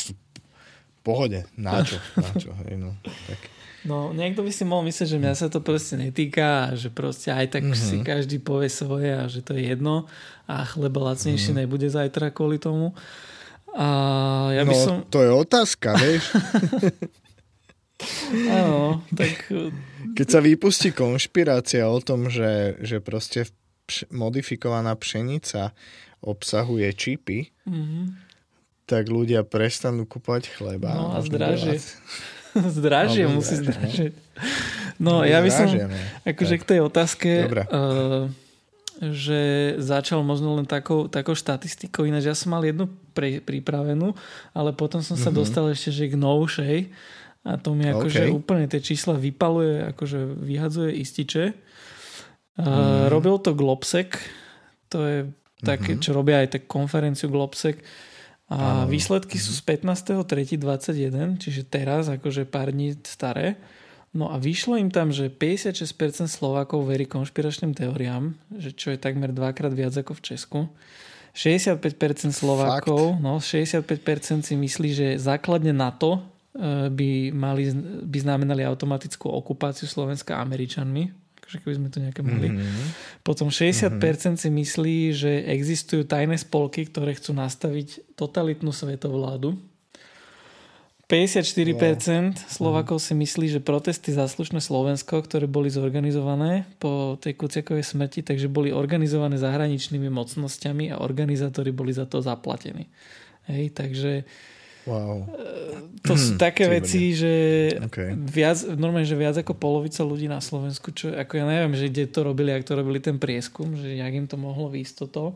pohode, na čo, [LAUGHS] na čo, hej, no, tak. No, niekto by si mohol myslieť, že mňa sa to proste netýka a že proste aj tak mm-hmm. si každý povie svoje a že to je jedno a chleba lacnejšie mm-hmm. nebude zajtra kvôli tomu. A ja by no, som... to je otázka, vieš. [LAUGHS] Áno, tak... Keď sa vypustí konšpirácia o tom, že, že proste modifikovaná pšenica obsahuje čipy, mm-hmm. tak ľudia prestanú kúpať chleba. No a zdražie. [LAUGHS] zdražie, no, musí zdražiť. No, no ja by som, akože k tej otázke, uh, že začal možno len takou, takou štatistikou, ináč ja som mal jednu pre, pripravenú, ale potom som sa mm-hmm. dostal ešte že k novšej a to mi akože okay. úplne tie čísla vypaluje, akože vyhadzuje ističe. Uh, mm. Robil to Globsec, to je také, mm-hmm. čo robia aj tak konferenciu Globsec, a Áno. výsledky sú z 15.3.21, čiže teraz, akože pár dní staré. No a vyšlo im tam, že 56% Slovákov verí konšpiračným teóriám, že čo je takmer dvakrát viac ako v Česku. 65% Slovákov, no 65% si myslí, že základne NATO e, by, mali, by znamenali automatickú okupáciu Slovenska Američanmi akože keby sme to nejaké mali. Mm-hmm. Potom 60% mm-hmm. si myslí, že existujú tajné spolky, ktoré chcú nastaviť totalitnú svetovládu. 54% wow. Slovakov si myslí, že protesty za slušné Slovensko, ktoré boli zorganizované po tej Kuciakovej smrti, takže boli organizované zahraničnými mocnosťami a organizátori boli za to zaplatení. Hej, takže Wow. To sú také veci, že okay. viac, normálne, že viac ako polovica ľudí na Slovensku, čo ako ja neviem, že kde to robili, ak to robili ten prieskum, že jak im to mohlo výjsť toto,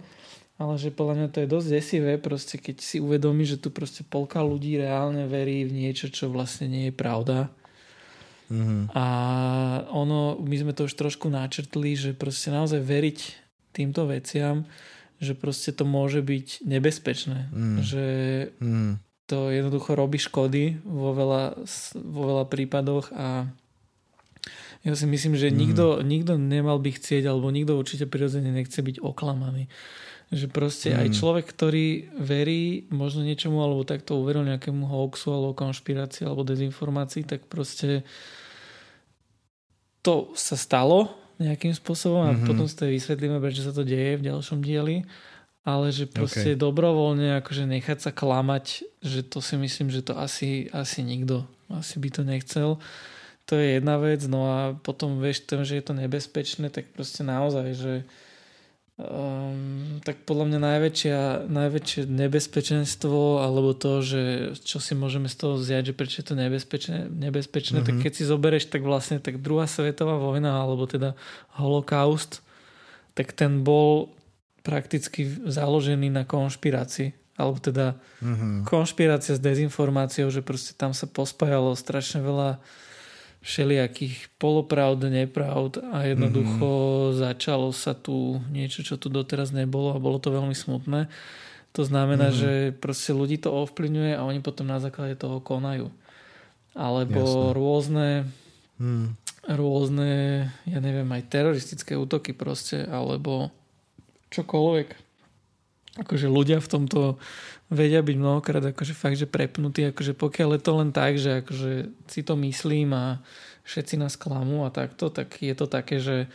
ale že podľa mňa to je dosť desivé, proste keď si uvedomí, že tu proste polka ľudí reálne verí v niečo, čo vlastne nie je pravda. Mm-hmm. A ono, my sme to už trošku načrtli, že proste naozaj veriť týmto veciam, že proste to môže byť nebezpečné. Mm. Že mm. to jednoducho robí škody vo veľa, vo veľa prípadoch a ja si myslím, že mm. nikto, nikto nemal by chcieť, alebo nikto určite prirodzene nechce byť oklamaný. Že proste mm. aj človek, ktorý verí možno niečomu, alebo takto uveril nejakému hoaxu, alebo konšpirácii, alebo dezinformácii, tak proste to sa stalo nejakým spôsobom a mm-hmm. potom si to vysvetlíme, prečo sa to deje v ďalšom dieli ale že proste okay. dobrovoľne akože nechať sa klamať, že to si myslím, že to asi, asi nikto asi by to nechcel. To je jedna vec, no a potom vieš, tým, že je to nebezpečné, tak proste naozaj, že Um, tak podľa mňa najväčšia, najväčšie nebezpečenstvo alebo to, že čo si môžeme z toho vziať, že prečo je to nebezpečné, nebezpečné mm-hmm. tak mhm. keď si zoberieš, tak vlastne tak druhá svetová vojna alebo teda holokaust, tak ten bol prakticky založený na konšpirácii alebo teda mm-hmm. konšpirácia s dezinformáciou, že proste tam sa pospájalo strašne veľa všelijakých polopravd, nepravd a jednoducho mm-hmm. začalo sa tu niečo, čo tu doteraz nebolo a bolo to veľmi smutné. To znamená, mm-hmm. že proste ľudí to ovplyvňuje a oni potom na základe toho konajú. Alebo Jasne. rôzne mm. rôzne, ja neviem, aj teroristické útoky proste, alebo čokoľvek. Akože ľudia v tomto vedia byť mnohokrát akože fakt, že prepnutí, akože pokiaľ je to len tak, že akože si to myslím a všetci nás klamú a takto, tak je to také, že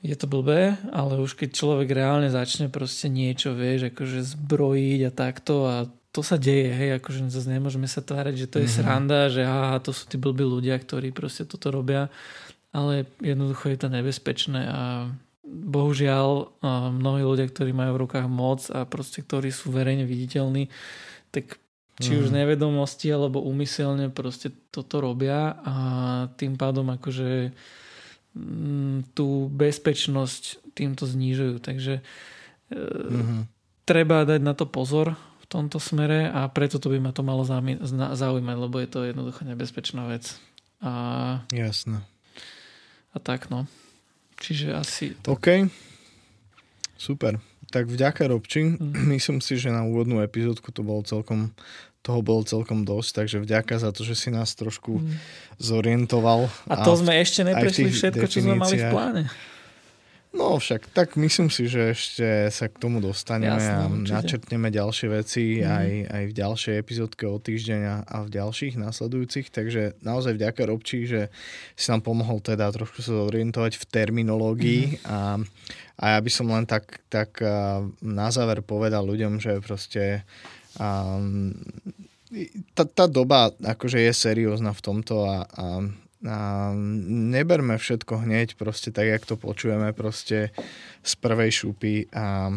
je to blbé, ale už keď človek reálne začne proste niečo, vieš, akože zbrojiť a takto a to sa deje, hej, akože zase nemôžeme sa tvárať, že to je mm-hmm. sranda, že aha, to sú tí blbí ľudia, ktorí proste toto robia, ale jednoducho je to nebezpečné a bohužiaľ mnohí ľudia, ktorí majú v rukách moc a proste ktorí sú verejne viditeľní, tak či už mhm. nevedomosti alebo úmyselne proste toto robia a tým pádom akože mm, tú bezpečnosť týmto znižujú. Takže mm-hmm. treba dať na to pozor v tomto smere a preto to by ma to malo zaujímať, lebo je to jednoducho nebezpečná vec. A, Jasné. A tak no. Čiže asi... OK. Super. Tak vďaka Robči. Mm. [CLEARS THROAT] Myslím si, že na úvodnú epizódku to bolo celkom toho bolo celkom dosť, takže vďaka za to, že si nás trošku mm. zorientoval. A to a sme ešte neprešli všetko, čo sme mali v pláne. No však, tak myslím si, že ešte sa k tomu dostaneme Jasné, a určite. načrtneme ďalšie veci mm. aj, aj v ďalšej epizódke o týždeň a v ďalších nasledujúcich, takže naozaj vďaka Robči, že si nám pomohol teda trošku sa zorientovať v terminológii mm. a, a ja by som len tak, tak na záver povedal ľuďom, že proste um, tá, tá doba akože je seriózna v tomto a, a a neberme všetko hneď proste tak, jak to počujeme proste z prvej šupy a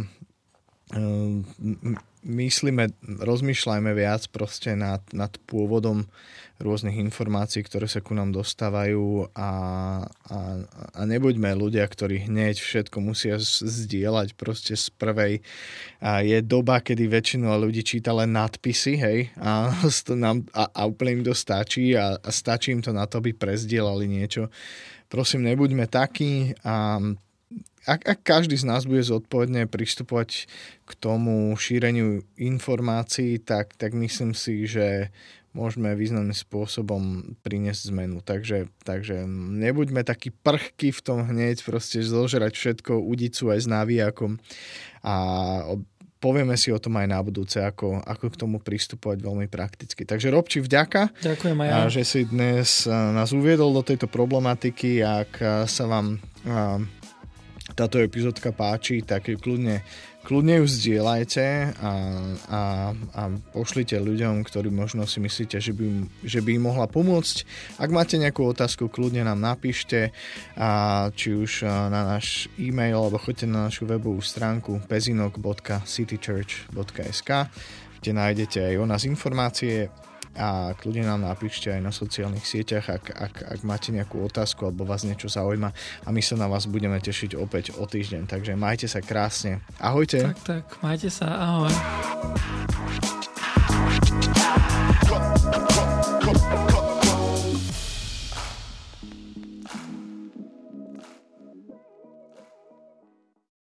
myslíme, rozmýšľajme viac proste nad, nad pôvodom rôznych informácií, ktoré sa ku nám dostávajú a, a, a nebuďme ľudia, ktorí hneď všetko musia zdieľať proste z prvej. A je doba, kedy väčšinu ľudí číta len nadpisy, hej, a, [LAUGHS] nám, a, a úplne im to stačí a, a stačí im to na to, aby prezdielali niečo. Prosím, nebuďme takí a ak, ak každý z nás bude zodpovedne pristupovať k tomu šíreniu informácií, tak, tak myslím si, že môžeme významným spôsobom priniesť zmenu. Takže, takže nebuďme takí prchky v tom hneď, proste zožrať všetko, udicu aj s návijakom a povieme si o tom aj na budúce, ako, ako k tomu pristupovať veľmi prakticky. Takže Robči, vďaka, Ďakujem aj ja. že si dnes nás uviedol do tejto problematiky. Ak sa vám táto epizódka páči, tak ju kľudne, kľudne ju zdieľajte a, a, a pošlite ľuďom, ktorí možno si myslíte, že by, že by im mohla pomôcť. Ak máte nejakú otázku, kľudne nám napíšte, a či už na náš e-mail, alebo choďte na našu webovú stránku pezinok.citychurch.sk, kde nájdete aj o nás informácie a kľudne nám napíšte aj na sociálnych sieťach, ak, ak, ak máte nejakú otázku alebo vás niečo zaujíma a my sa na vás budeme tešiť opäť o týždeň. Takže majte sa krásne. Ahojte. Tak, tak, majte sa. Ahoj. Go, go, go.